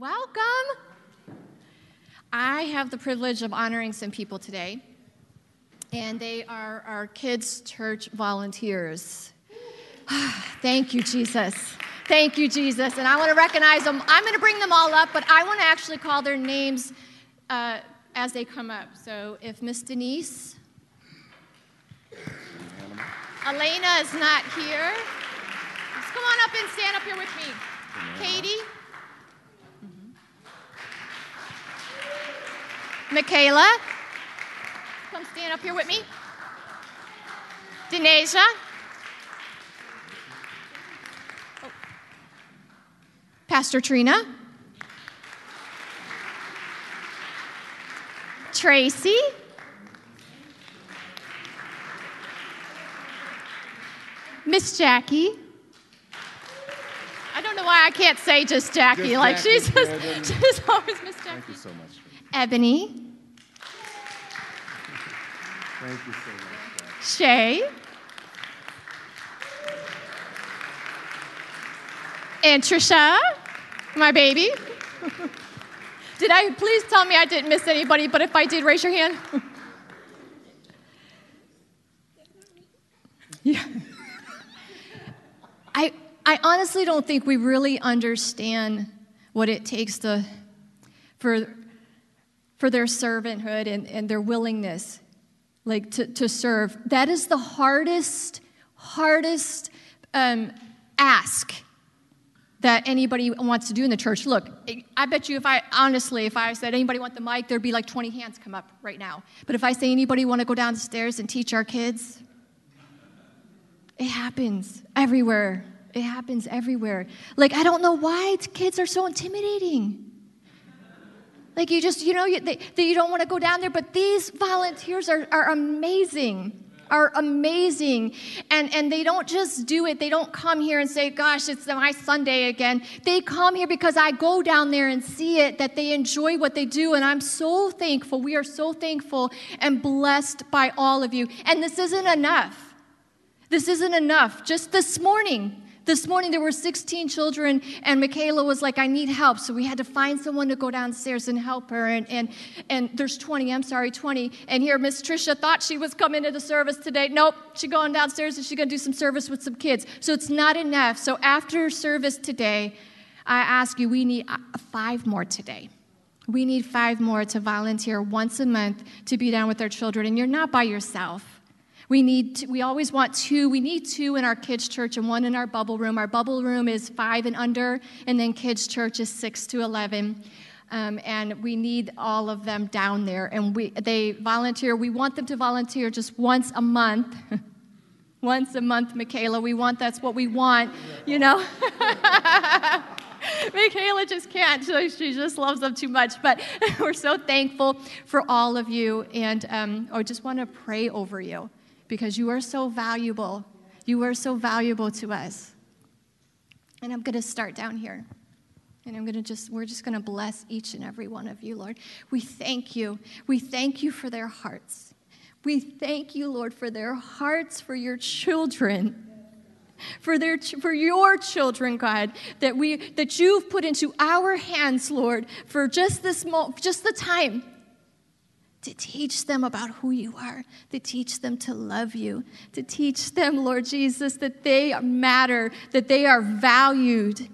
Welcome. I have the privilege of honoring some people today, and they are our kids' church volunteers. Thank you, Jesus. Thank you, Jesus. And I want to recognize them. I'm going to bring them all up, but I want to actually call their names uh, as they come up. So if Miss Denise, Elena is not here, just come on up and stand up here with me. Katie. Michaela, come stand up here with me. Denasia. Oh. Pastor Trina. Tracy. Miss Jackie. I don't know why I can't say just Jackie. Just like Jackie, she's just, she's always Miss Jackie. Thank you so much. Ebony, Thank you so much. Shay, and Trisha, my baby. did I please tell me I didn't miss anybody? But if I did, raise your hand. yeah. I I honestly don't think we really understand what it takes to for for their servanthood and, and their willingness like to, to serve. That is the hardest hardest um, ask that anybody wants to do in the church. Look i bet you if i honestly if i said anybody want the mic there'd be like 20 hands come up right now. But if i say anybody want to go downstairs and teach our kids? It happens everywhere. It happens everywhere. Like i don't know why kids are so intimidating like you just, you know, you, you don't want to go down there, but these volunteers are, are amazing are amazing. And and they don't just do it they don't come here and say gosh it's my sunday again. They come here because i go down there and see it that they enjoy what they do and i'm so thankful we are so thankful and blessed by all of you. And this isn't enough. This isn't enough. Just this morning this morning there were 16 children, and Michaela was like, I need help. So we had to find someone to go downstairs and help her. And, and, and there's 20, I'm sorry, 20. And here, Miss Tricia thought she was coming to the service today. Nope, she's going downstairs and she's going to do some service with some kids. So it's not enough. So after service today, I ask you, we need uh, five more today. We need five more to volunteer once a month to be down with our children. And you're not by yourself. We need to, we always want two. We need two in our kids church and one in our bubble room. Our bubble room is five and under, and then kids church is six to eleven. Um, and we need all of them down there. And we they volunteer. We want them to volunteer just once a month. once a month, Michaela. We want that's what we want, you know. Michaela just can't. She just loves them too much. But we're so thankful for all of you. And um, I just want to pray over you because you are so valuable. You are so valuable to us. And I'm going to start down here. And I'm going to just, we're just going to bless each and every one of you, Lord. We thank you. We thank you for their hearts. We thank you, Lord, for their hearts, for your children for their for your children god that we that you've put into our hands lord for just this mo- just the time to teach them about who you are, to teach them to love you, to teach them, Lord Jesus, that they matter, that they are valued,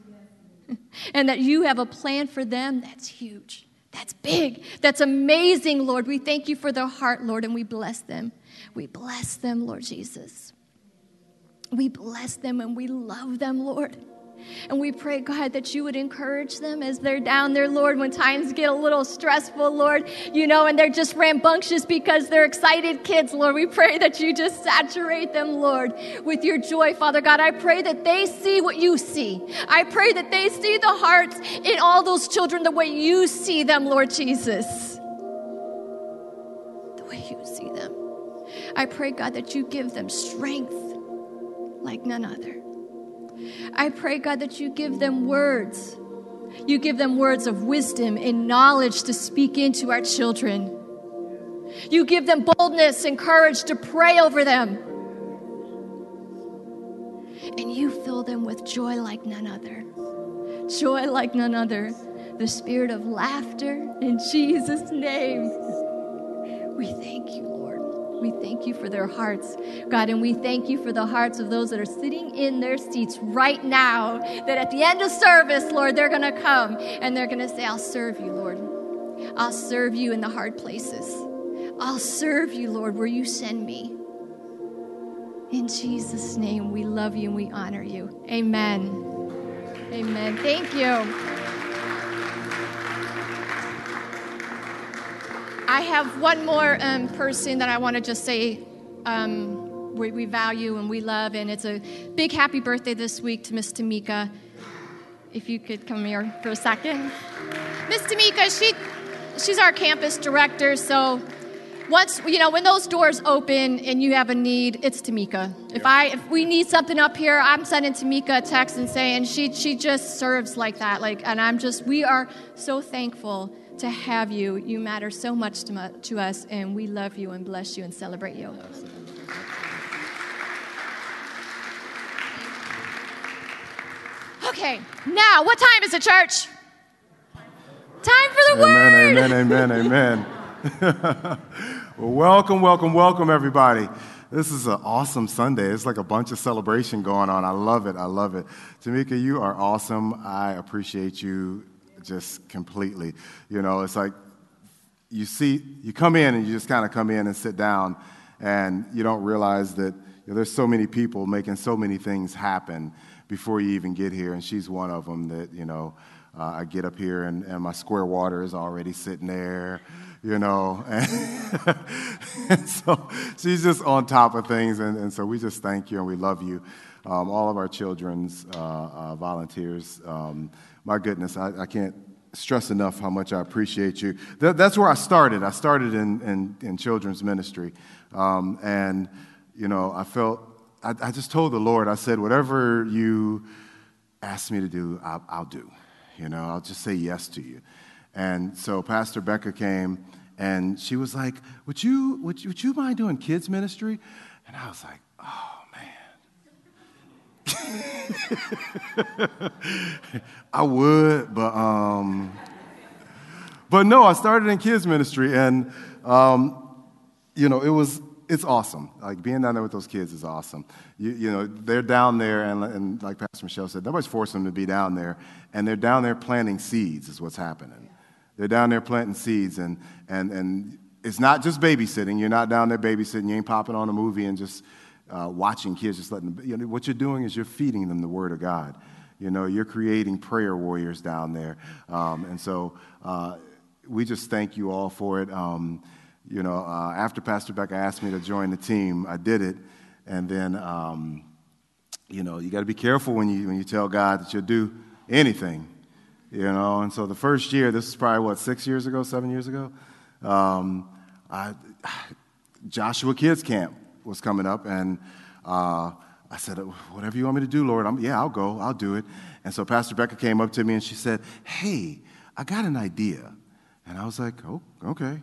and that you have a plan for them that's huge. That's big. That's amazing, Lord. We thank you for their heart, Lord, and we bless them. We bless them, Lord Jesus. We bless them and we love them, Lord. And we pray, God, that you would encourage them as they're down there, Lord, when times get a little stressful, Lord, you know, and they're just rambunctious because they're excited kids, Lord. We pray that you just saturate them, Lord, with your joy, Father God. I pray that they see what you see. I pray that they see the hearts in all those children the way you see them, Lord Jesus. The way you see them. I pray, God, that you give them strength like none other. I pray, God, that you give them words. You give them words of wisdom and knowledge to speak into our children. You give them boldness and courage to pray over them. And you fill them with joy like none other. Joy like none other. the spirit of laughter in Jesus' name. We thank you. We thank you for their hearts, God, and we thank you for the hearts of those that are sitting in their seats right now. That at the end of service, Lord, they're going to come and they're going to say, I'll serve you, Lord. I'll serve you in the hard places. I'll serve you, Lord, where you send me. In Jesus' name, we love you and we honor you. Amen. Amen. Thank you. I have one more um, person that I want to just say um, we, we, value and we love, and it's a big happy birthday this week to Miss Tamika. If you could come here for a second. Miss Tamika, she, she's our campus director, so once you know when those doors open and you have a need it's tamika if i if we need something up here i'm sending tamika a text and saying she she just serves like that like and i'm just we are so thankful to have you you matter so much to, to us and we love you and bless you and celebrate you okay now what time is it church time for the amen, word amen amen amen Well, welcome, welcome, welcome, everybody. This is an awesome Sunday. It's like a bunch of celebration going on. I love it. I love it. Tamika, you are awesome. I appreciate you just completely. You know, it's like you see, you come in and you just kind of come in and sit down, and you don't realize that you know, there's so many people making so many things happen before you even get here, and she's one of them that, you know, uh, I get up here and, and my square water is already sitting there you know. And, and, so she's just on top of things. And, and, so we just thank you and we love you. Um, all of our children's uh, uh, volunteers, um, my goodness, I, I, can't stress enough how much I appreciate you. That, that's where I started. I started in, in, in children's ministry. Um, and, you know, I felt, I, I, just told the Lord, I said, whatever you ask me to do, I'll, I'll do. You know, I'll just say yes to you. And so Pastor Becca came and she was like, Would you, would you, would you mind doing kids' ministry? And I was like, Oh. I would, but um, but no, I started in kids ministry, and um, you know, it was it's awesome. Like being down there with those kids is awesome. You, you know, they're down there, and, and like Pastor Michelle said, nobody's forcing them to be down there, and they're down there planting seeds. Is what's happening. They're down there planting seeds, and, and, and it's not just babysitting. You're not down there babysitting. You ain't popping on a movie and just uh, watching kids, just letting them. You know, what you're doing is you're feeding them the Word of God. You know, you're creating prayer warriors down there. Um, and so uh, we just thank you all for it. Um, you know, uh, after Pastor Becca asked me to join the team, I did it. And then, um, you know, you got to be careful when you, when you tell God that you'll do anything you know. And so the first year, this is probably what six years ago, seven years ago, um, I, Joshua Kids Camp was coming up, and uh, I said, "Whatever you want me to do, Lord, I'm, yeah, I'll go, I'll do it." And so Pastor Becca came up to me and she said, "Hey, I got an idea," and I was like, "Oh, okay."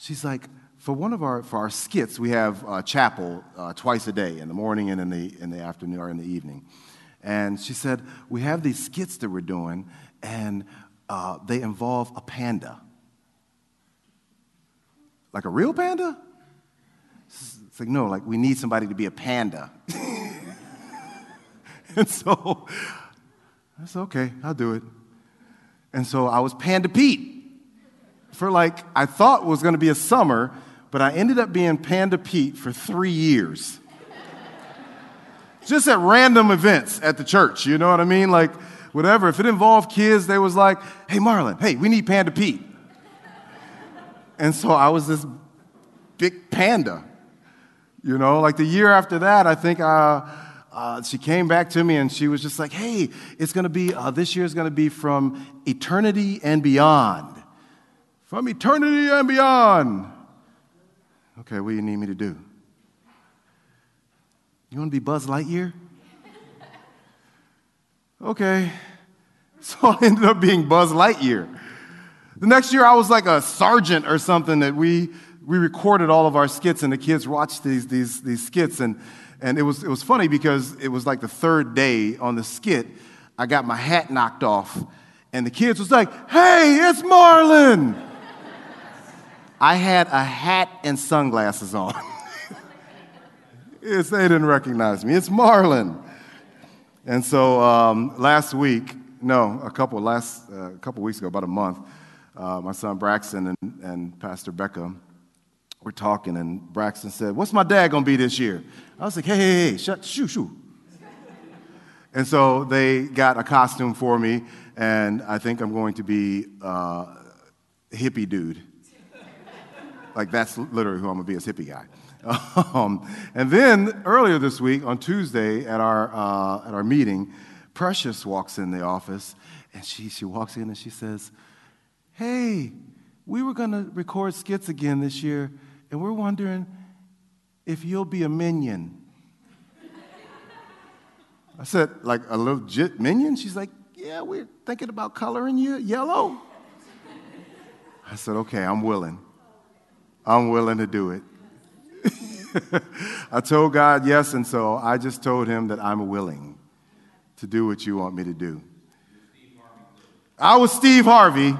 She's like, for one of our for our skits, we have uh, chapel uh, twice a day, in the morning and in the in the afternoon or in the evening. And she said, we have these skits that we're doing, and uh, they involve a panda. Like a real panda? It's like, no, like we need somebody to be a panda. and so I said, okay, I'll do it. And so I was Panda Pete for like, I thought was to be a summer, but I ended up being Panda Pete for three years. Just at random events at the church, you know what I mean? Like, whatever. If it involved kids, they was like, hey, Marlon, hey, we need Panda Pete. And so I was this big panda. You know, like the year after that, I think uh, uh, she came back to me and she was just like, hey, it's going to be, uh, this year is going to be from eternity and beyond. From eternity and beyond. Okay, what do you need me to do? You want to be Buzz Lightyear? Okay. So I ended up being Buzz Lightyear. The next year, I was like a sergeant or something that we, we recorded all of our skits, and the kids watched these, these, these skits. And, and it, was, it was funny because it was like the third day on the skit, I got my hat knocked off, And the kids was like, hey, it's Marlon. I had a hat and sunglasses on. yes, they didn't recognize me. It's Marlon. And so um, last week, no, a couple last uh, a couple weeks ago, about a month, uh, my son Braxton and, and Pastor Becca were talking, and Braxton said, "What's my dad gonna be this year?" I was like, "Hey, hey, hey, shut, shoo, shoo." and so they got a costume for me, and I think I'm going to be uh, hippie dude. like that's literally who I'm gonna be, as hippie guy. Um, and then earlier this week, on Tuesday at our, uh, at our meeting, Precious walks in the office and she, she walks in and she says, Hey, we were to record skits again this year, and we're wondering if you'll be a minion. I said, like a legit minion? She's like, Yeah, we're thinking about coloring you yellow. I said, Okay, I'm willing. I'm willing to do it. I told God yes, and so I just told him that I'm willing to do what you want me to do. I was Steve Harvey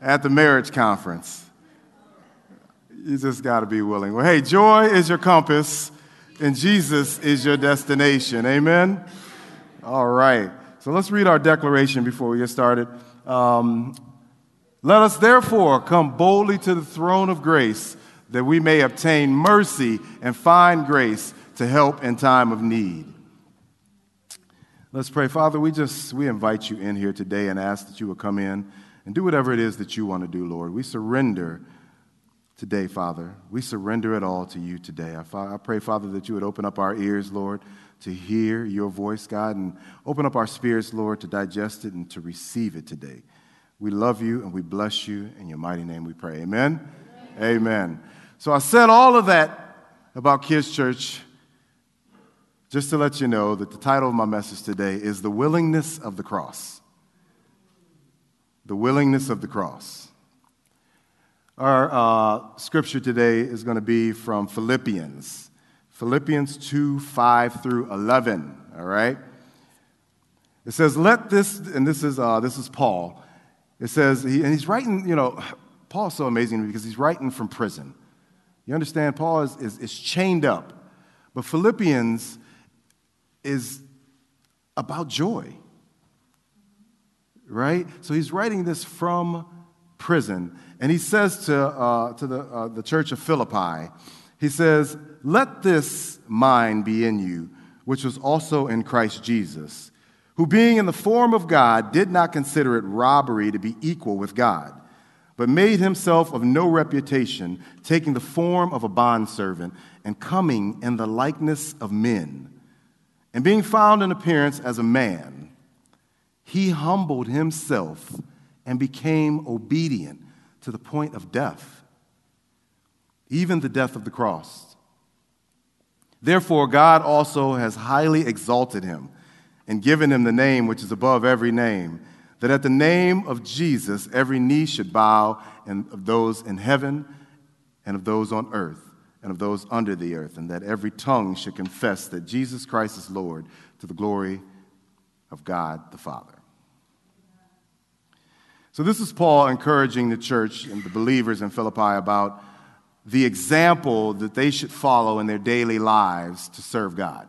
at the marriage conference. You just got to be willing. Well, hey, joy is your compass, and Jesus is your destination. Amen? All right. So let's read our declaration before we get started. Um, Let us therefore come boldly to the throne of grace that we may obtain mercy and find grace to help in time of need. Let's pray. Father, we just we invite you in here today and ask that you will come in and do whatever it is that you want to do, Lord. We surrender today, Father. We surrender it all to you today. I, I pray, Father, that you would open up our ears, Lord, to hear your voice, God, and open up our spirits, Lord, to digest it and to receive it today. We love you and we bless you. In your mighty name we pray. Amen. Amen. Amen. So I said all of that about Kids Church just to let you know that the title of my message today is The Willingness of the Cross. The Willingness of the Cross. Our uh, scripture today is going to be from Philippians, Philippians 2 5 through 11. All right? It says, Let this, and this is, uh, this is Paul. It says, he, and he's writing, you know, Paul's so amazing because he's writing from prison. You understand? Paul is, is, is chained up. But Philippians is about joy, right? So he's writing this from prison. And he says to, uh, to the, uh, the church of Philippi, he says, Let this mind be in you, which was also in Christ Jesus, who being in the form of God did not consider it robbery to be equal with God but made himself of no reputation, taking the form of a bondservant and coming in the likeness of men. And being found in appearance as a man, he humbled himself and became obedient to the point of death, even the death of the cross. Therefore, God also has highly exalted him and given him the name which is above every name that at the name of Jesus, every knee should bow, and of those in heaven, and of those on earth, and of those under the earth, and that every tongue should confess that Jesus Christ is Lord to the glory of God the Father. So, this is Paul encouraging the church and the believers in Philippi about the example that they should follow in their daily lives to serve God.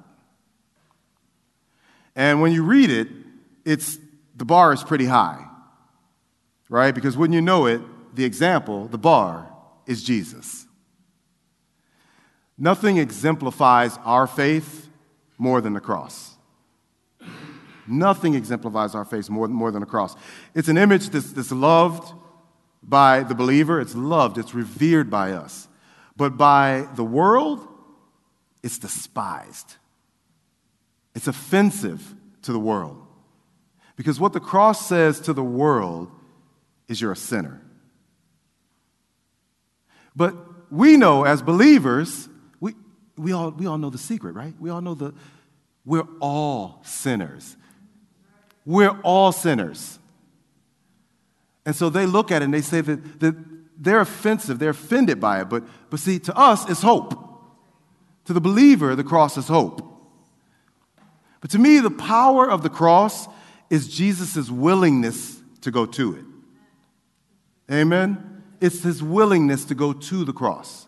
And when you read it, it's the bar is pretty high, right? Because when you know it, the example, the bar, is Jesus. Nothing exemplifies our faith more than the cross. Nothing exemplifies our faith more, more than the cross. It's an image that's, that's loved by the believer, it's loved, it's revered by us. But by the world, it's despised. It's offensive to the world. Because what the cross says to the world is you're a sinner. But we know as believers, we, we, all, we all know the secret, right? We all know the, we're all sinners. We're all sinners. And so they look at it and they say that, that they're offensive, they're offended by it. But, but see, to us, it's hope. To the believer, the cross is hope. But to me, the power of the cross is Jesus' willingness to go to it. Amen? It's his willingness to go to the cross.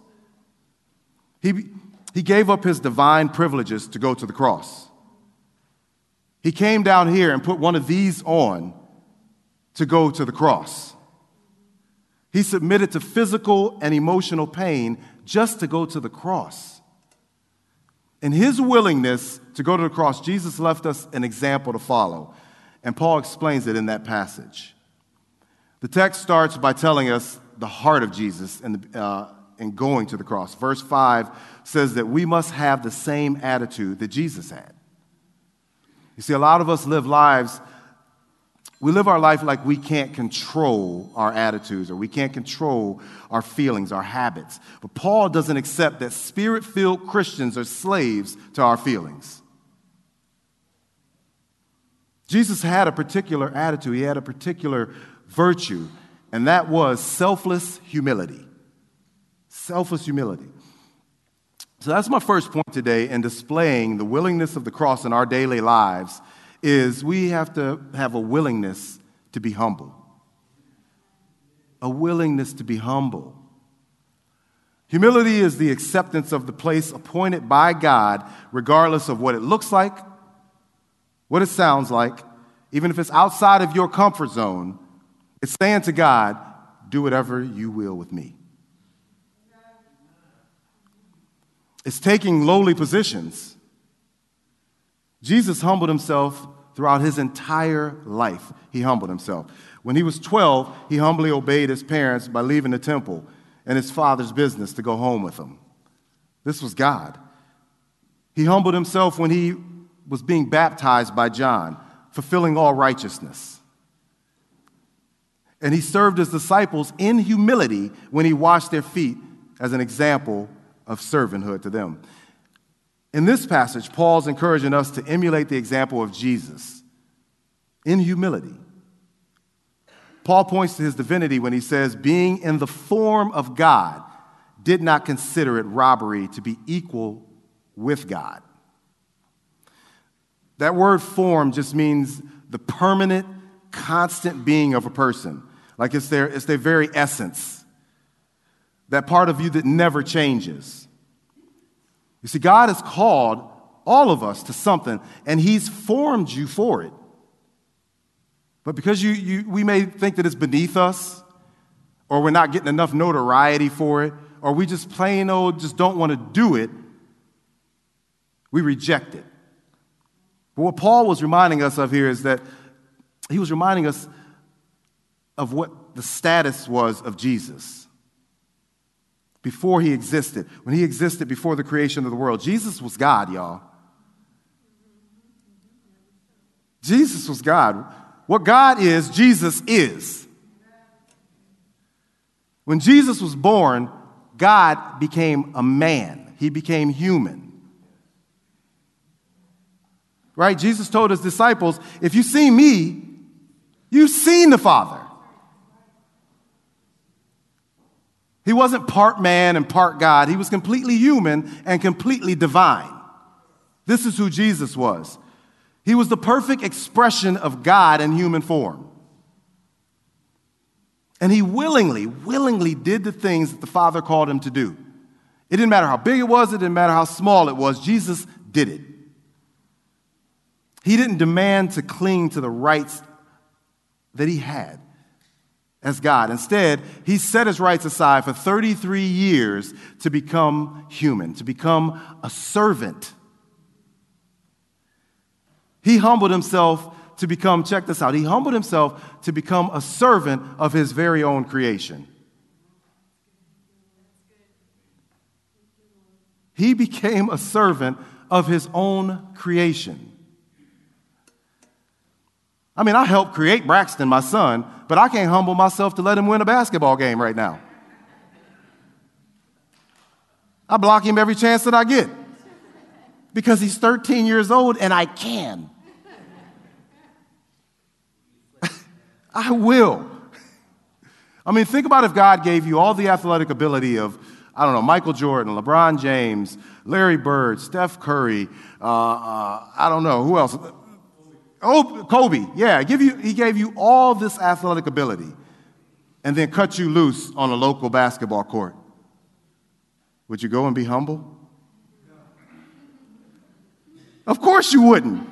He, he gave up his divine privileges to go to the cross. He came down here and put one of these on to go to the cross. He submitted to physical and emotional pain just to go to the cross. In his willingness to go to the cross, Jesus left us an example to follow. And Paul explains it in that passage. The text starts by telling us the heart of Jesus and uh, in going to the cross. Verse 5 says that we must have the same attitude that Jesus had. You see, a lot of us live lives, we live our life like we can't control our attitudes or we can't control our feelings, our habits. But Paul doesn't accept that spirit filled Christians are slaves to our feelings. Jesus had a particular attitude, he had a particular virtue, and that was selfless humility. Selfless humility. So that's my first point today in displaying the willingness of the cross in our daily lives is we have to have a willingness to be humble. A willingness to be humble. Humility is the acceptance of the place appointed by God, regardless of what it looks like, what it sounds like, even if it's outside of your comfort zone. It's saying to God, Do whatever you will with me. It's taking lowly positions. Jesus humbled himself throughout his entire life. He humbled himself. When he was 12, he humbly obeyed his parents by leaving the temple and his father's business to go home with them. This was God. He humbled himself when he was being baptized by John, fulfilling all righteousness. And he served his disciples in humility when he washed their feet as an example of servanthood to them. In this passage, Paul's encouraging us to emulate the example of Jesus in humility. Paul points to his divinity when he says, being in the form of God, did not consider it robbery to be equal with God. That word form just means the permanent, constant being of a person. Like it's their, it's their very essence that part of you that never changes. You see, God has called all of us to something, and He's formed you for it. But because you, you, we may think that it's beneath us, or we're not getting enough notoriety for it, or we just plain old just don't want to do it, we reject it. But what Paul was reminding us of here is that he was reminding us of what the status was of Jesus before he existed, when he existed before the creation of the world. Jesus was God, y'all. Jesus was God. What God is, Jesus is. When Jesus was born, God became a man, he became human. Right? Jesus told his disciples, If you see me, you've seen the Father. He wasn't part man and part God. He was completely human and completely divine. This is who Jesus was. He was the perfect expression of God in human form. And he willingly, willingly did the things that the Father called him to do. It didn't matter how big it was, it didn't matter how small it was. Jesus did it. He didn't demand to cling to the rights that he had as God. Instead, he set his rights aside for 33 years to become human, to become a servant. He humbled himself to become, check this out, he humbled himself to become a servant of his very own creation. He became a servant of his own creation. I mean, I helped create Braxton, my son, but I can't humble myself to let him win a basketball game right now. I block him every chance that I get because he's 13 years old and I can. I will. I mean, think about if God gave you all the athletic ability of, I don't know, Michael Jordan, LeBron James, Larry Bird, Steph Curry, uh, uh, I don't know, who else? Oh, Kobe, yeah, give you, he gave you all this athletic ability and then cut you loose on a local basketball court. Would you go and be humble? Of course you wouldn't.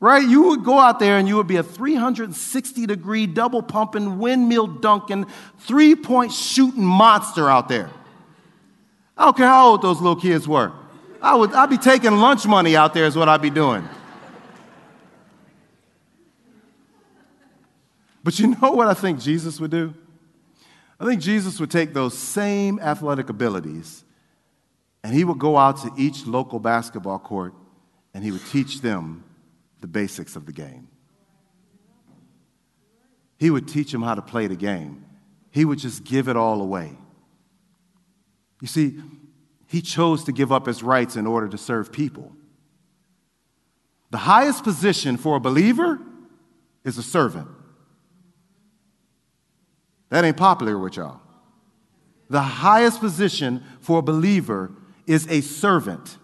Right? You would go out there and you would be a 360 degree double pumping, windmill dunking, three point shooting monster out there. I don't care how old those little kids were. I would, I'd be taking lunch money out there, is what I'd be doing. But you know what I think Jesus would do? I think Jesus would take those same athletic abilities and he would go out to each local basketball court and he would teach them the basics of the game. He would teach them how to play the game. He would just give it all away. You see, he chose to give up his rights in order to serve people. The highest position for a believer is a servant. That ain't popular with y'all. The highest position for a believer is a servant.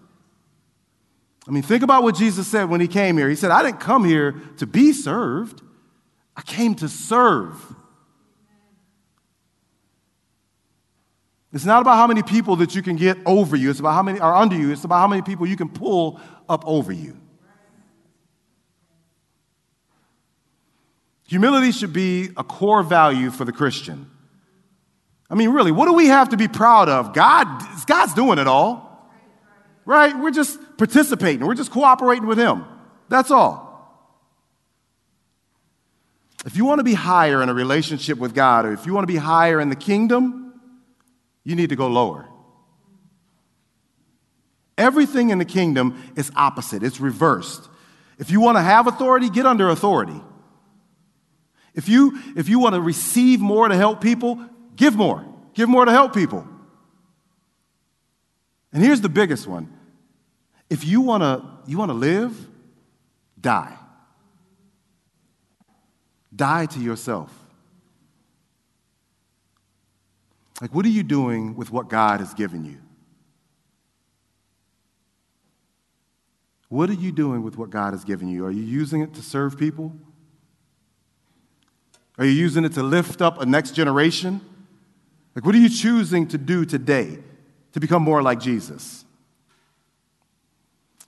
I mean, think about what Jesus said when he came here. He said, I didn't come here to be served, I came to serve. It's not about how many people that you can get over you, it's about how many are under you, it's about how many people you can pull up over you. Humility should be a core value for the Christian. I mean, really, what do we have to be proud of? God, God's doing it all. Right? We're just participating, we're just cooperating with Him. That's all. If you want to be higher in a relationship with God, or if you want to be higher in the kingdom, you need to go lower. Everything in the kingdom is opposite, it's reversed. If you want to have authority, get under authority. If you, if you want to receive more to help people, give more. Give more to help people. And here's the biggest one. If you want to you want to live, die. Die to yourself. Like what are you doing with what God has given you? What are you doing with what God has given you? Are you using it to serve people? Are you using it to lift up a next generation? Like, what are you choosing to do today to become more like Jesus?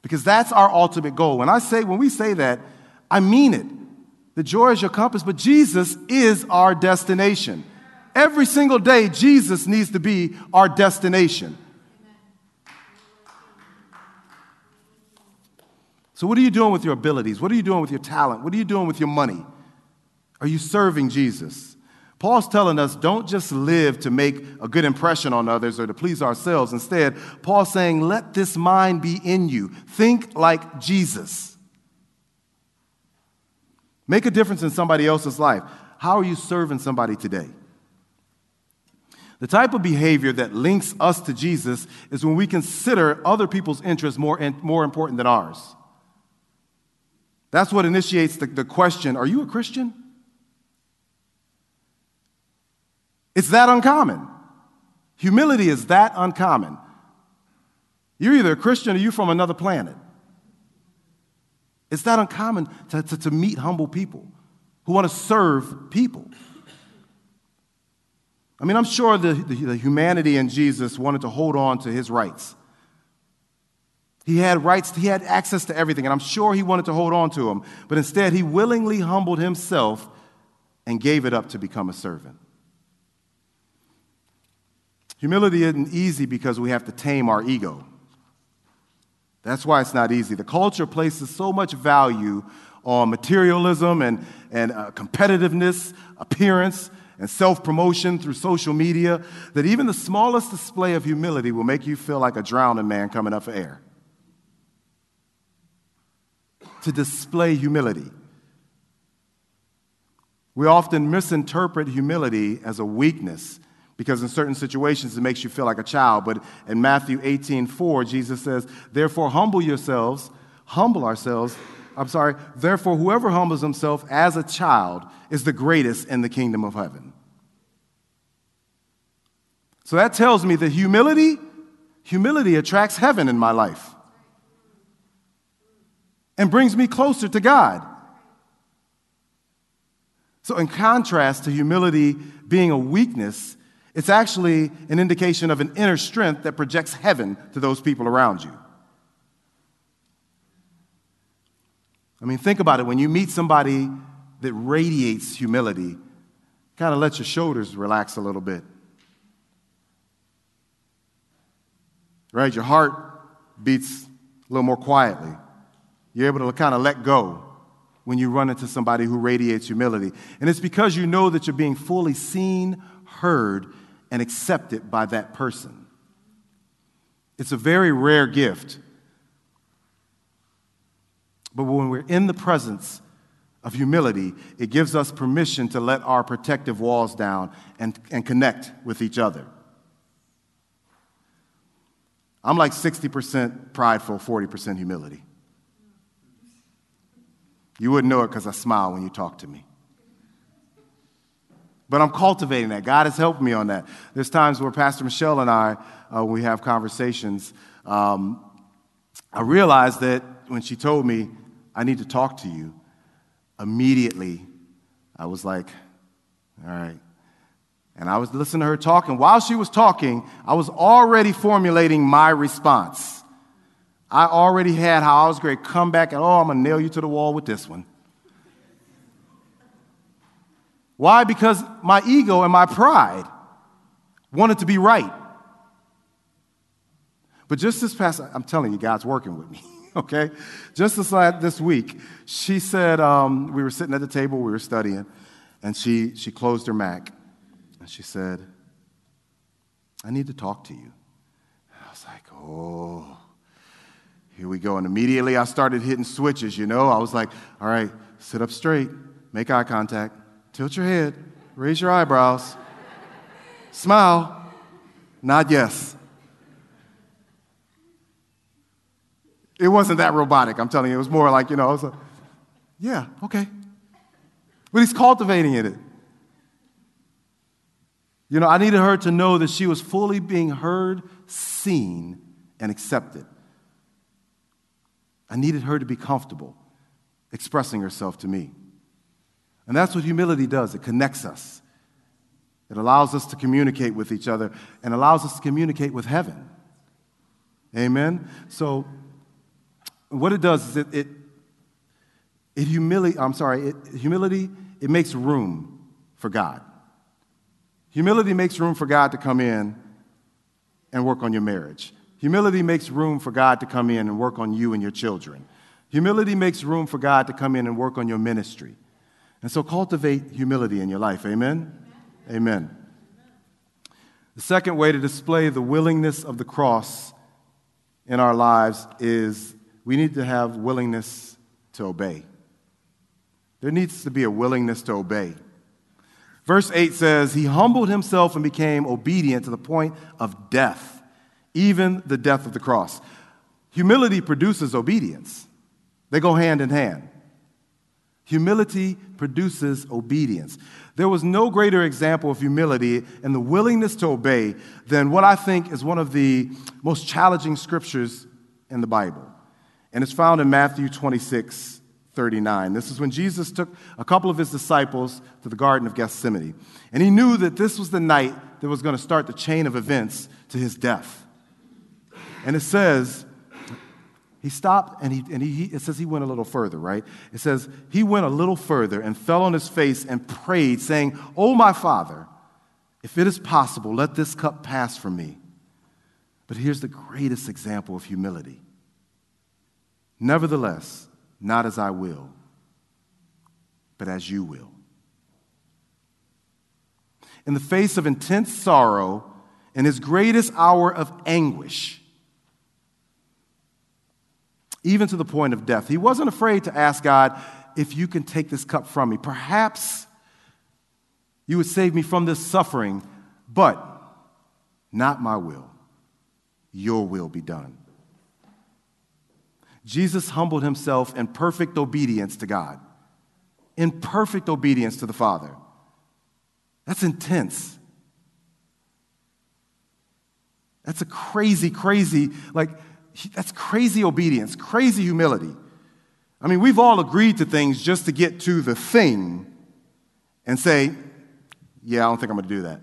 Because that's our ultimate goal. When I say, when we say that, I mean it. The joy is your compass, but Jesus is our destination. Every single day, Jesus needs to be our destination. So, what are you doing with your abilities? What are you doing with your talent? What are you doing with your money? Are you serving Jesus? Paul's telling us don't just live to make a good impression on others or to please ourselves. Instead, Paul's saying, let this mind be in you. Think like Jesus. Make a difference in somebody else's life. How are you serving somebody today? The type of behavior that links us to Jesus is when we consider other people's interests more, more important than ours. That's what initiates the, the question Are you a Christian? It's that uncommon. Humility is that uncommon. You're either a Christian or you're from another planet. It's that uncommon to, to, to meet humble people who want to serve people. I mean, I'm sure the, the, the, humanity in Jesus wanted to hold on to his rights. He had rights, he had access to everything, and I'm sure he wanted to hold on to them. But instead, he willingly humbled himself and gave it up to become a servant. Humility isn't easy because we have to tame our ego. That's why it's not easy. The culture places so much value on materialism and, and uh, competitiveness, appearance, and self promotion through social media that even the smallest display of humility will make you feel like a drowning man coming up for air. To display humility. We often misinterpret humility as a weakness because in certain situations it makes you feel like a child. But in Matthew 18 4, Jesus says, Therefore, humble yourselves, humble ourselves. I'm sorry, therefore, whoever humbles himself as a child is the greatest in the kingdom of heaven. So that tells me that humility, humility attracts heaven in my life. and brings me closer to God. So, in contrast to humility being a weakness, it's actually an indication of an inner strength that projects heaven to those people around you. I mean, think about it. When you meet somebody that radiates humility, kind of let your shoulders relax a little bit. Right? Your heart beats a little more quietly. You're able to kind of let go when you run into somebody who radiates humility. And it's because you know that you're being fully seen, heard, and accepted by that person. It's a very rare gift. But when we're in the presence of humility, it gives us permission to let our protective walls down and, and connect with each other. I'm like 60% prideful, 40% humility. You wouldn't know it because I smile when you talk to me. But I'm cultivating that. God has helped me on that. There's times where Pastor Michelle and I, uh, when we have conversations, um, I realized that when she told me, I need to talk to you, immediately I was like, all right. And I was listening to her talk, and while she was talking, I was already formulating my response. I already had how I was going to come back and, oh, I'm going to nail you to the wall with this one. Why? Because my ego and my pride wanted to be right. But just this past, I'm telling you, God's working with me, okay? Just this, this week, she said, um, we were sitting at the table, we were studying, and she, she closed her Mac, and she said, I need to talk to you. And I was like, oh. Here we go. And immediately I started hitting switches, you know. I was like, all right, sit up straight, make eye contact, tilt your head, raise your eyebrows, smile, nod yes. It wasn't that robotic, I'm telling you. It was more like, you know, I was like, yeah, okay. But he's cultivating it. You know, I needed her to know that she was fully being heard, seen, and accepted. I needed her to be comfortable expressing herself to me. And that's what humility does it connects us, it allows us to communicate with each other and allows us to communicate with heaven. Amen? So, what it does is it, it, it humility, I'm sorry, it, humility, it makes room for God. Humility makes room for God to come in and work on your marriage. Humility makes room for God to come in and work on you and your children. Humility makes room for God to come in and work on your ministry. And so cultivate humility in your life. Amen? Amen. The second way to display the willingness of the cross in our lives is we need to have willingness to obey. There needs to be a willingness to obey. Verse 8 says, He humbled himself and became obedient to the point of death even the death of the cross. Humility produces obedience, they go hand in hand. Humility produces obedience. There was no greater example of humility and the willingness to obey than what I think is one of the most challenging scriptures in the Bible. And it's found in Matthew 26, 39. This is when Jesus took a couple of his disciples to the Garden of Gethsemane. And he knew that this was the night that was going to start the chain of events to his death. And it says, he stopped and, he, and he, it says he went a little further, right? It says he went a little further and fell on his face and prayed, saying, Oh, my Father, if it is possible, let this cup pass from me. But here's the greatest example of humility. Nevertheless, not as I will, but as you will. In the face of intense sorrow, in his greatest hour of anguish, even to the point of death. He wasn't afraid to ask God, if you can take this cup from me, perhaps you would save me from this suffering, but not my will, your will be done. Jesus humbled himself in perfect obedience to God, in perfect obedience to the Father. That's intense. That's a crazy, crazy, like, that's crazy obedience, crazy humility. I mean, we've all agreed to things just to get to the thing and say, yeah, I don't think I'm going to do that.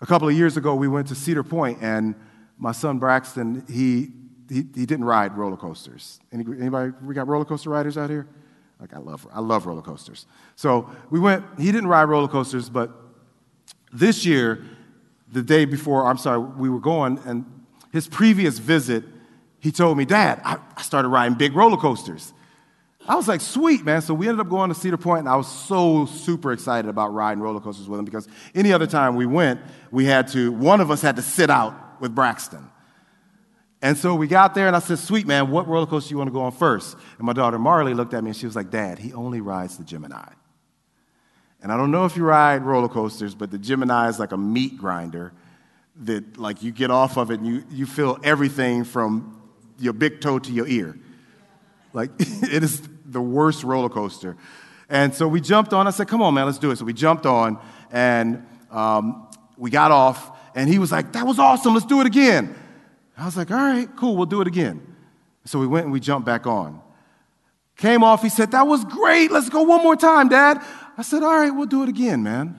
A couple of years ago, we went to Cedar Point, and my son Braxton, he, he, he didn't ride roller coasters. Any, anybody, we got roller coaster riders out here? Like, I love, I love roller coasters. So we went, he didn't ride roller coasters, but this year, the day before, I'm sorry, we were going, and his previous visit, he told me, Dad, I, I started riding big roller coasters. I was like, sweet, man. So we ended up going to Cedar Point, and I was so super excited about riding roller coasters with him because any other time we went, we had to, one of us had to sit out with Braxton. And so we got there, and I said, sweet, man, what roller coaster you want to go on first? And my daughter Marley looked at me, and she was like, Dad, he only rides the Gemini. And I don't know if you ride roller coasters, but the Gemini is like a meat grinder that, like, you get off of it, and you, you feel everything from your big toe to your ear. Like, it is the worst roller coaster. And so we jumped on. I said, come on, man, let's do it. So we jumped on and um, we got off. And he was like, that was awesome. Let's do it again. I was like, all right, cool, we'll do it again. So we went and we jumped back on. Came off, he said, that was great. Let's go one more time, Dad. I said, all right, we'll do it again, man.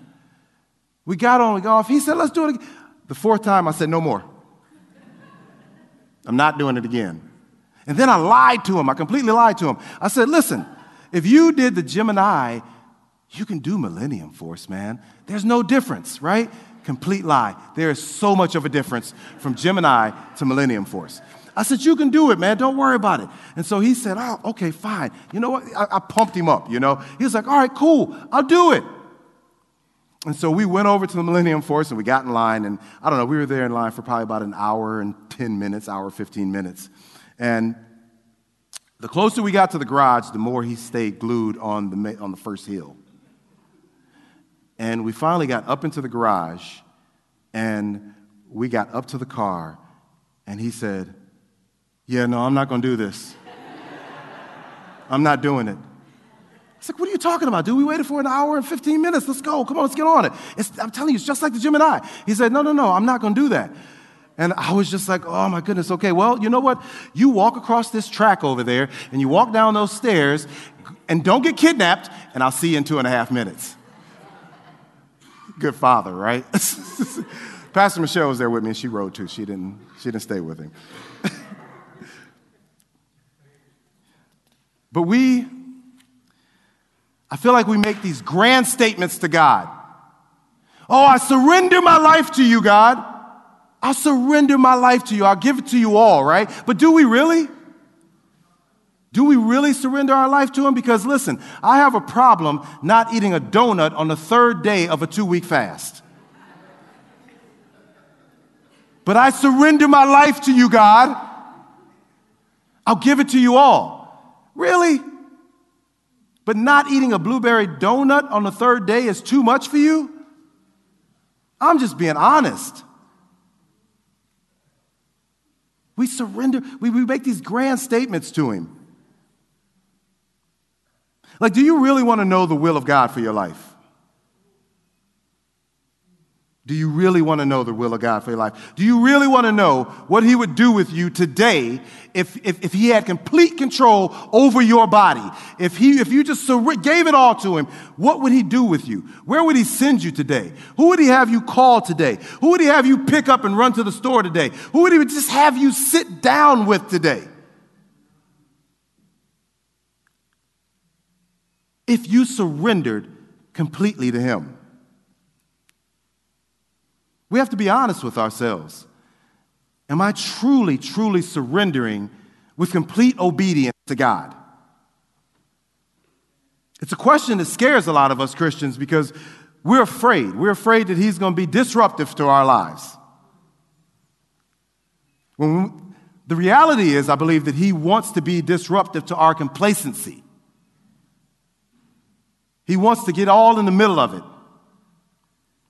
We got on, we got off. He said, let's do it again. The fourth time, I said, no more. I'm not doing it again. And then I lied to him. I completely lied to him. I said, listen, if you did the Gemini, you can do Millennium Force, man. There's no difference, right? Complete lie. There is so much of a difference from Gemini to Millennium Force. I said, You can do it, man. Don't worry about it. And so he said, Oh, okay, fine. You know what? I, I pumped him up, you know? He was like, All right, cool. I'll do it. And so we went over to the Millennium Force and we got in line. And I don't know, we were there in line for probably about an hour and 10 minutes, hour, 15 minutes. And the closer we got to the garage, the more he stayed glued on the, on the first hill. And we finally got up into the garage and we got up to the car and he said, Yeah, no, I'm not going to do this. I'm not doing it. I said, What are you talking about, dude? We waited for an hour and 15 minutes. Let's go. Come on, let's get on it. It's, I'm telling you, it's just like the Gemini. He said, No, no, no, I'm not going to do that. And I was just like, oh my goodness, okay, well, you know what? You walk across this track over there and you walk down those stairs and don't get kidnapped, and I'll see you in two and a half minutes. Good father, right? Pastor Michelle was there with me and she rode too. She didn't, she didn't stay with him. but we, I feel like we make these grand statements to God. Oh, I surrender my life to you, God. I'll surrender my life to you. I'll give it to you all, right? But do we really? Do we really surrender our life to Him? Because listen, I have a problem not eating a donut on the third day of a two week fast. But I surrender my life to you, God. I'll give it to you all. Really? But not eating a blueberry donut on the third day is too much for you? I'm just being honest. We surrender, we, we make these grand statements to Him. Like, do you really want to know the will of God for your life? Do you really want to know the will of God for your life? Do you really want to know what He would do with you today if, if, if He had complete control over your body? If, he, if you just gave it all to Him, what would He do with you? Where would He send you today? Who would He have you call today? Who would He have you pick up and run to the store today? Who would He just have you sit down with today? If you surrendered completely to Him. We have to be honest with ourselves. Am I truly, truly surrendering with complete obedience to God? It's a question that scares a lot of us Christians because we're afraid. We're afraid that He's going to be disruptive to our lives. When we, the reality is, I believe that He wants to be disruptive to our complacency. He wants to get all in the middle of it.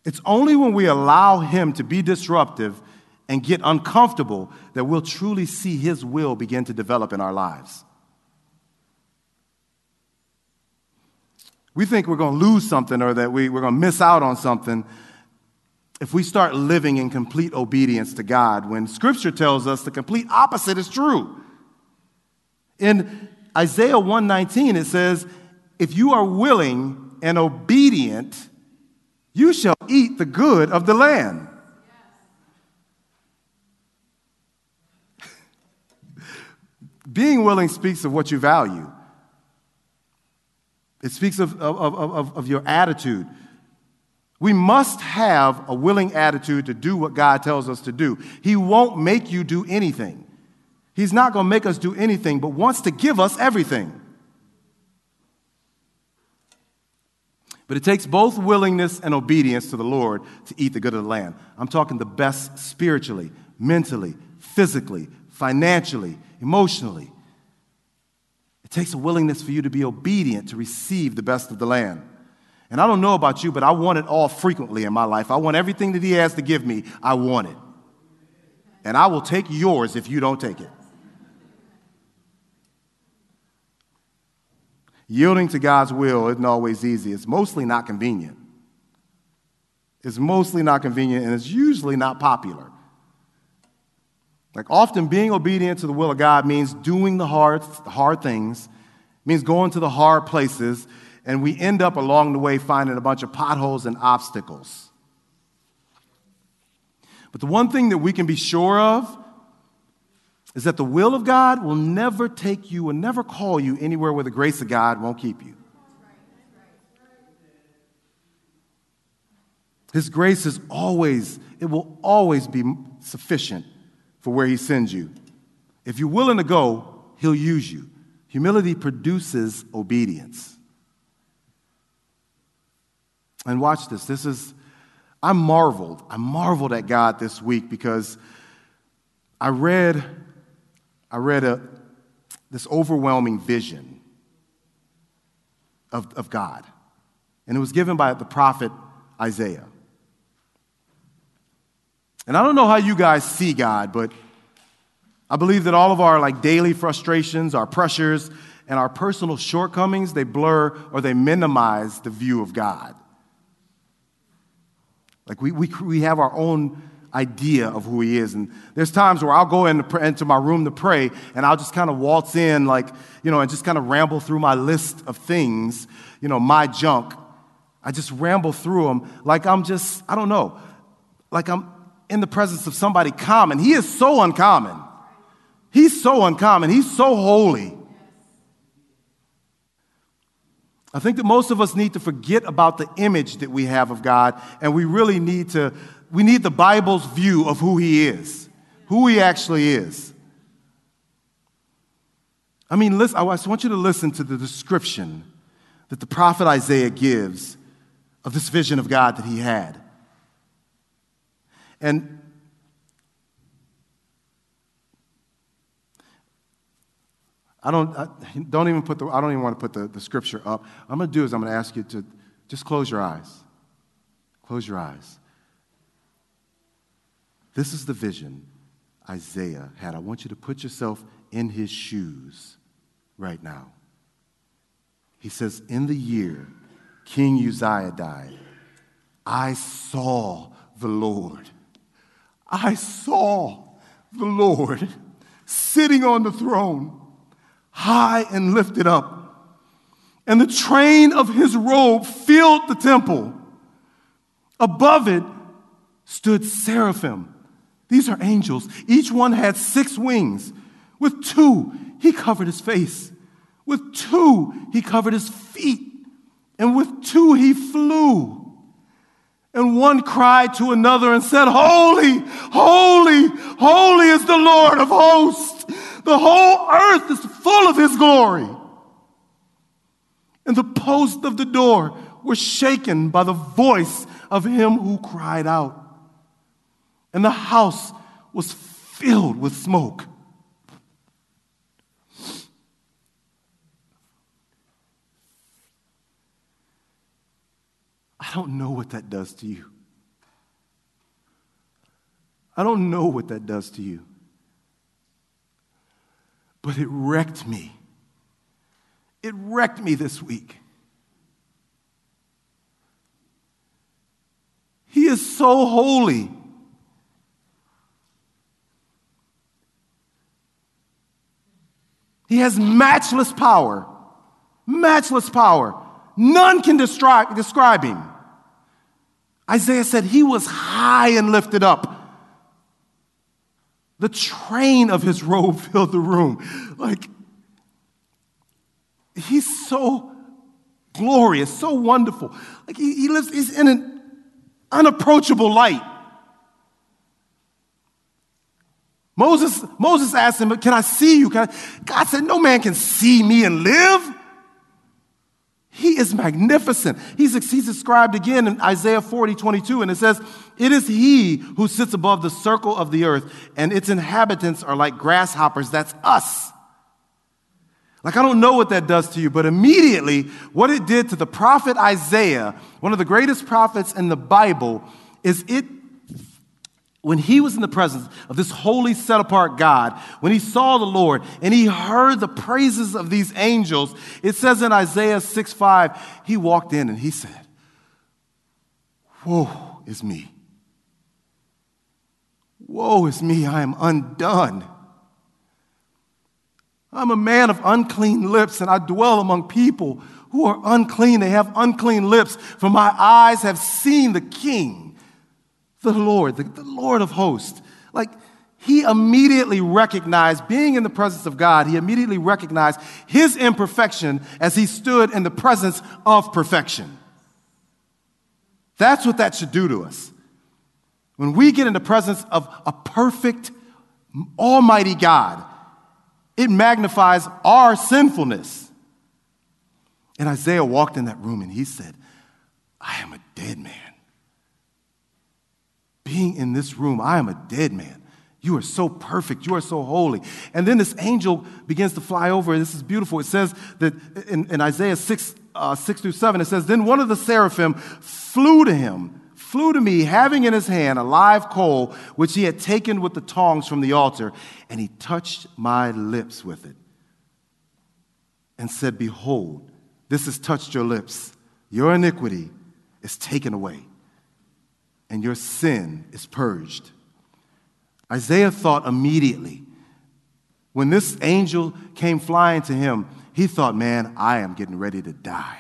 It's only when we allow Him to be disruptive and get uncomfortable that we'll truly see His will begin to develop in our lives. We think we're going to lose something or that we, we're going to miss out on something if we start living in complete obedience to God when Scripture tells us the complete opposite is true. In Isaiah 119, it says, If you are willing and obedient, you shall eat the good of the land. Being willing speaks of what you value. It speaks of, of, of, of, your attitude. We must have a willing attitude to do what God tells us to do. He won't make you do anything. He's not going to make us do anything, but wants to give us everything. But it takes both willingness and obedience to the Lord to eat the good of the land. I'm talking the best spiritually, mentally, physically, financially, emotionally. It takes a willingness for you to be obedient to receive the best of the land. And I don't know about you, but I want it all frequently in my life. I want everything that He has to give me, I want it. And I will take yours if you don't take it. Yielding to God's will isn't always easy. It's mostly not convenient. It's mostly not convenient, and it's usually not popular. Like often being obedient to the will of God means doing the hard, hard things, means going to the hard places, and we end up along the way finding a bunch of potholes and obstacles. But the one thing that we can be sure of is that the will of God will never take you and never call you anywhere where the grace of God won't keep you. His grace is always, it will always be sufficient for where He sends you. If you're willing to go, He'll use you. Humility produces obedience. And watch this. This is, I marveled. I marveled at God this week because I read I read a, this overwhelming vision of, of God, and it was given by the prophet Isaiah. And I don't know how you guys see God, but I believe that all of our like daily frustrations, our pressures, and our personal shortcomings, they blur or they minimize the view of God. Like we, we, we have our own idea of who he is. And there's times where I'll go in into my room to pray and I'll just kind of waltz in, like, you know, and just kind of ramble through my list of things, you know, my junk. I just ramble through them like I'm just, I don't know, like I'm in the presence of somebody common. He is so uncommon. He's so uncommon. He's so holy. I think that most of us need to forget about the image that we have of God, and we really need to we need the Bible's view of who he is, who he actually is. I mean, listen, I just want you to listen to the description that the prophet Isaiah gives of this vision of God that he had. And I don't, I don't even put the, I don't even want to put the, the scripture up. I'm going to do is I'm going to ask you to just close your eyes. Close your eyes. This is the vision Isaiah had. I want you to put yourself in his shoes right now. He says, In the year King Uzziah died, I saw the Lord. I saw the Lord sitting on the throne, high and lifted up. And the train of his robe filled the temple. Above it stood seraphim these are angels. Each one had six wings. With two, he covered his face. With two, he covered his feet. And with two, he flew. And one cried to another and said, Holy, holy, holy is the Lord of hosts. The whole earth is full of his glory. And the posts of the door were shaken by the voice of him who cried out and the house was filled with smoke. I don't know what that does to you. I don't know what that does to you. But it wrecked me. It wrecked me this week. He is so holy. He has matchless power. Matchless power. None can describe, describe him. Isaiah said he was high and lifted up. The train of his robe filled the room. Like, he's so glorious, so wonderful. Like, he, he lives, he's in an unapproachable light. Moses, Moses asked him, Can I see you? I? God said, No man can see me and live. He is magnificent. He's, he's described again in Isaiah 40, 22, and it says, It is he who sits above the circle of the earth, and its inhabitants are like grasshoppers. That's us. Like, I don't know what that does to you, but immediately what it did to the prophet Isaiah, one of the greatest prophets in the Bible, is it when he was in the presence of this holy, set apart God, when he saw the Lord and he heard the praises of these angels, it says in Isaiah 6 5, he walked in and he said, Woe is me. Woe is me, I am undone. I'm a man of unclean lips, and I dwell among people who are unclean. They have unclean lips, for my eyes have seen the King the Lord, the, the Lord of hosts. Like, he immediately recognized, being in the presence of God, he immediately recognized his imperfection as he stood in the presence of perfection. That's what that should do to us. When we get in the presence of a perfect, almighty God, it magnifies our sinfulness. And Isaiah walked in that room and he said, I am a dead man being in this room, I am a dead man. You are so perfect. You are so holy. And then this angel begins to fly over. And this is beautiful. It says that in, in Isaiah 6, uh, 6 through 7, it says, Then one of the seraphim flew to him, flew to me, having in his hand a live coal, which he had taken with the tongs from the altar, and he touched my lips with it and said, Behold, this has touched your lips. Your iniquity is taken away and your sin is purged. Isaiah thought immediately, when this angel came flying to him, he thought, man, I am getting ready to die.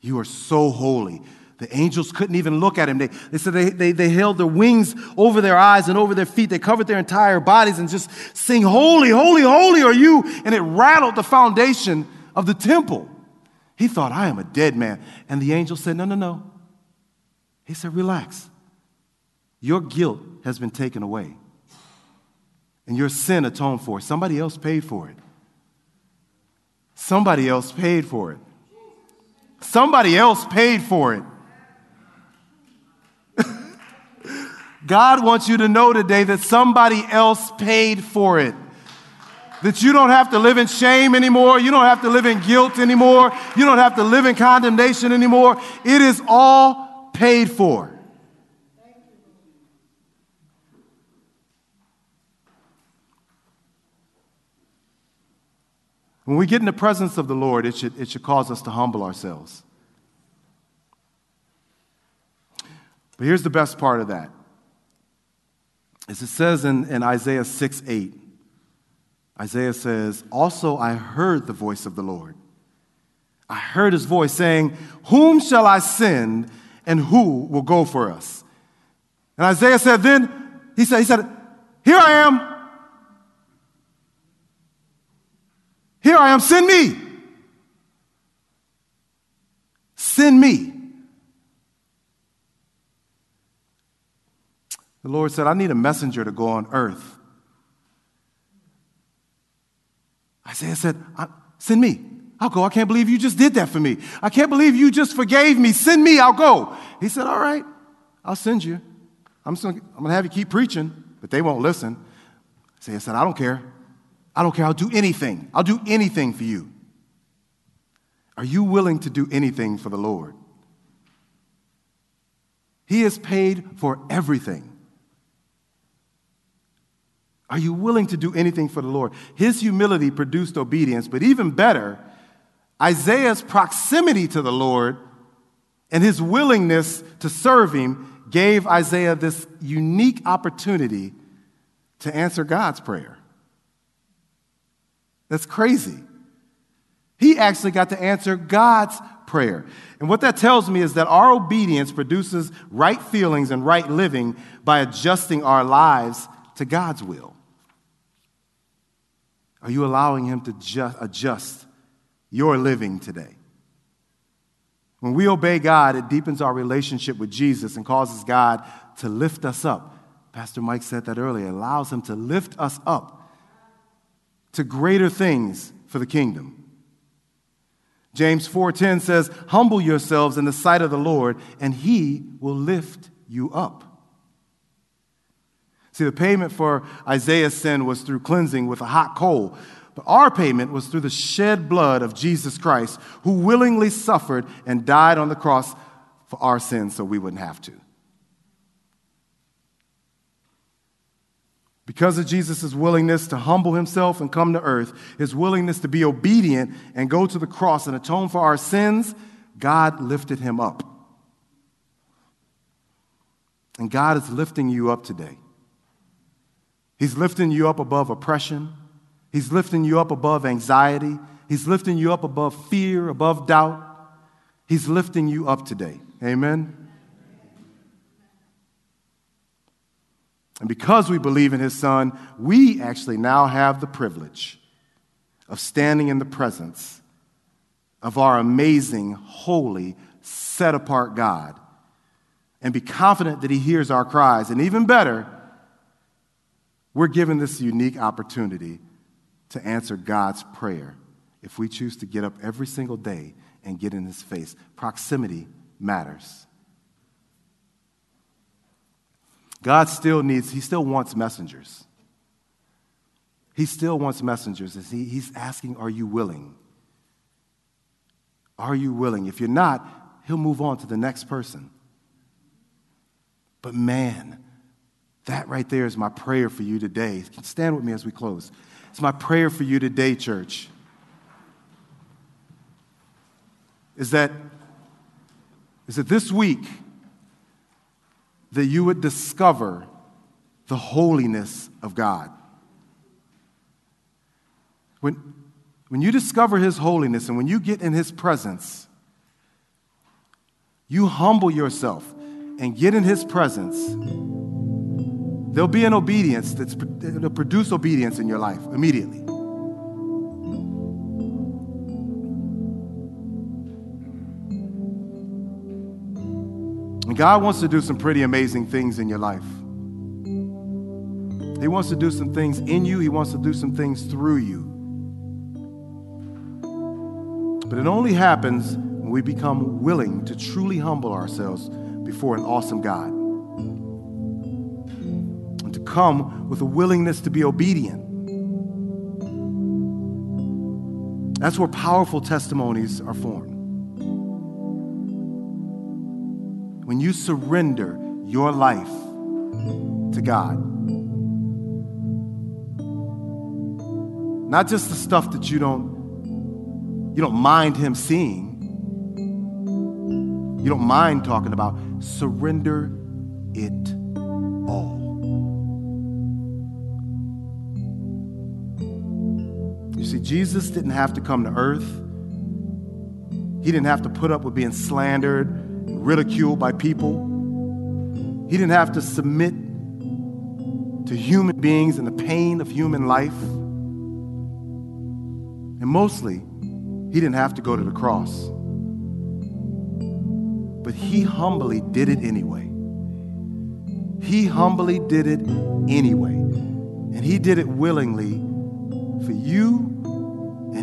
You are so holy. The angels couldn't even look at him. They, they said they, they, they held their wings over their eyes and over their feet. They covered their entire bodies and just sing, Holy, holy, holy are you. And it rattled the foundation of the temple. He thought, I am a dead man. And the angel said, No, no, no. He said, Relax. Your guilt has been taken away, and your sin atoned for. Somebody else paid for it. Somebody else paid for it. Somebody else paid for it. God wants you to know today that somebody else paid for it that you don't have to live in shame anymore. You don't have to live in guilt anymore. You don't have to live in condemnation anymore. It is all paid for. When we get in the presence of the Lord, it should, it should cause us to humble ourselves. But here's the best part of that. As it says in, in Isaiah 6 8, Isaiah says, Also I heard the voice of the Lord. I heard his voice saying, Whom shall I send and who will go for us? And Isaiah said, Then he said, he said Here I am. Here I am, send me. Send me. The Lord said, I need a messenger to go on earth Isaiah said, Send me. I'll go. I can't believe you just did that for me. I can't believe you just forgave me. Send me. I'll go. He said, All right, I'll send you. I'm, gonna, gonna have you keep preaching, but they won't listen. Isaiah said, I don't care. I don't care. I'll do anything. I'll do anything for you. Are you willing to do anything for the Lord? He has paid for everything. Are you willing to do anything for the Lord? His humility produced obedience, but even better, Isaiah's proximity to the Lord and his willingness to serve him gave Isaiah this unique opportunity to answer God's prayer. That's crazy. He actually got to answer God's prayer. And what that tells me is that our obedience produces right feelings and right living by adjusting our lives to God's will. Are you allowing Him to just adjust your living today? When we obey God, it deepens our relationship with Jesus and causes God to lift us up. Pastor Mike said that earlier. It allows Him to lift us up to greater things for the kingdom. James 4:10 says, "Humble yourselves in the sight of the Lord, and he will lift you up." See, the payment for Isaiah's sin was through cleansing with a hot coal, but our payment was through the shed blood of Jesus Christ, who willingly suffered and died on the cross for our sins so we wouldn't have to. Because of Jesus' willingness to humble himself and come to earth, his willingness to be obedient and go to the cross and atone for our sins, God lifted him up. And God is lifting you up today. He's lifting you up above oppression. He's lifting you up above anxiety. He's lifting you up above fear, above doubt. He's lifting you up today. Amen. And because we believe in his son, we actually now have the privilege of standing in the presence of our amazing, holy, set apart God and be confident that he hears our cries. And even better, we're given this unique opportunity to answer God's prayer if we choose to get up every single day and get in his face. Proximity matters. God still needs, He still wants messengers. He still wants messengers. He, he's asking, Are you willing? Are you willing? If you're not, He'll move on to the next person. But man, that right there is my prayer for you today. Stand with me as we close. It's my prayer for you today, church. Is that, is that this week, that you would discover the holiness of God. When, when you discover His holiness and when you get in His presence, you humble yourself and get in His presence. There'll be an obedience that's, that'll produce obedience in your life immediately. And God wants to do some pretty amazing things in your life. He wants to do some things in you, He wants to do some things through you. But it only happens when we become willing to truly humble ourselves before an awesome God. Come with a willingness to be obedient. That's where powerful testimonies are formed. when you surrender your life to God. Not just the stuff that you don't you don't mind him seeing. You don't mind talking about surrender it all. Jesus didn't have to come to earth. He didn't have to put up with being slandered and ridiculed by people. He didn't have to submit to human beings and the pain of human life. And mostly, he didn't have to go to the cross. But he humbly did it anyway. He humbly did it anyway. And he did it willingly for you,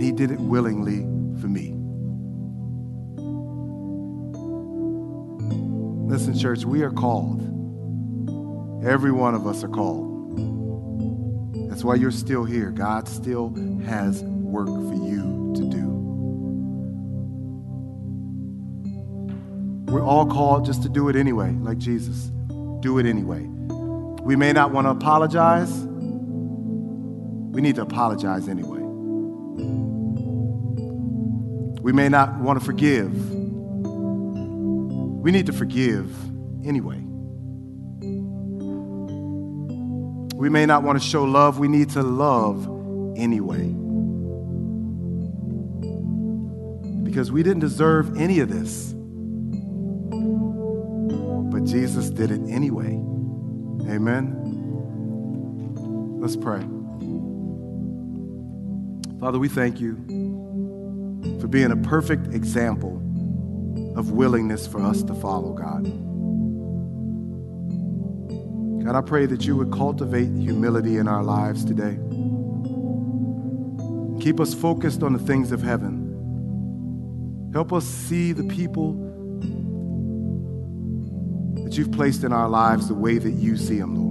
he did it willingly for me. Listen, church, we are called. Every one of us are called. That's why you're still here. God still has work for you to do. We're all called just to do it anyway, like Jesus. Do it anyway. We may not want to apologize. We need to apologize anyway. We may not want to forgive. We need to forgive anyway. We may not want to show love, we need to love anyway. Because we didn't deserve any of this. But Jesus did it anyway. Amen. Let's pray. Father, we thank you for being a perfect example of willingness for us to follow, God. God, I pray that you would cultivate humility in our lives today. Keep us focused on the things of heaven. Help us see the people that you've placed in our lives the way that you see them, Lord.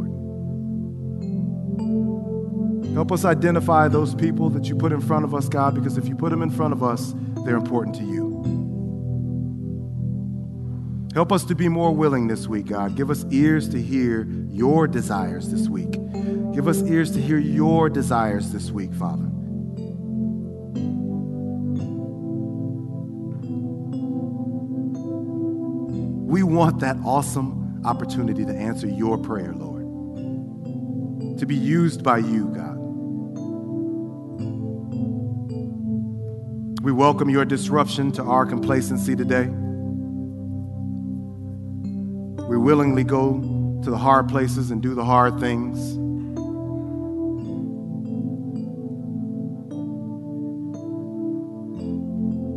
Help us identify those people that you put in front of us, God, because if you put them in front of us, they're important to you. Help us to be more willing this week, God. Give us ears to hear your desires this week. Give us ears to hear your desires this week, Father. We want that awesome opportunity to answer your prayer, Lord. To be used by you, God. We welcome your disruption to our complacency today. We willingly go to the hard places and do the hard things.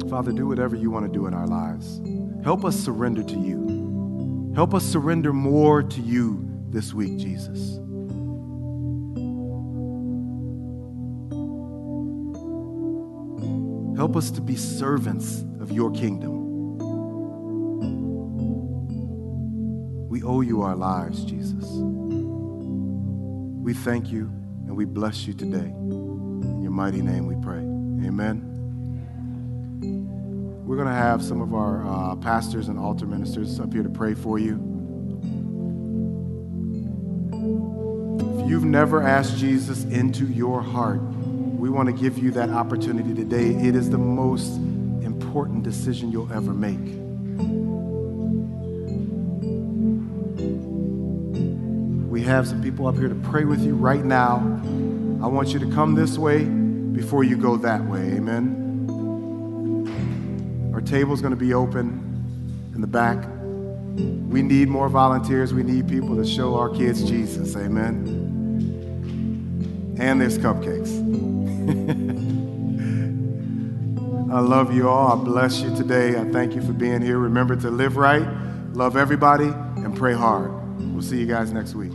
Father, do whatever you want to do in our lives. Help us surrender to you. Help us surrender more to you this week, Jesus. Help us to be servants of your kingdom. We owe you our lives, Jesus. We thank you and we bless you today. In your mighty name we pray. Amen. We're going to have some of our uh, pastors and altar ministers up here to pray for you. If you've never asked Jesus into your heart, want to give you that opportunity today. It is the most important decision you'll ever make. We have some people up here to pray with you right now. I want you to come this way before you go that way. Amen. Our table's going to be open in the back. We need more volunteers. We need people to show our kids Jesus. Amen. And there's cupcakes. I love you all. I bless you today. I thank you for being here. Remember to live right, love everybody, and pray hard. We'll see you guys next week.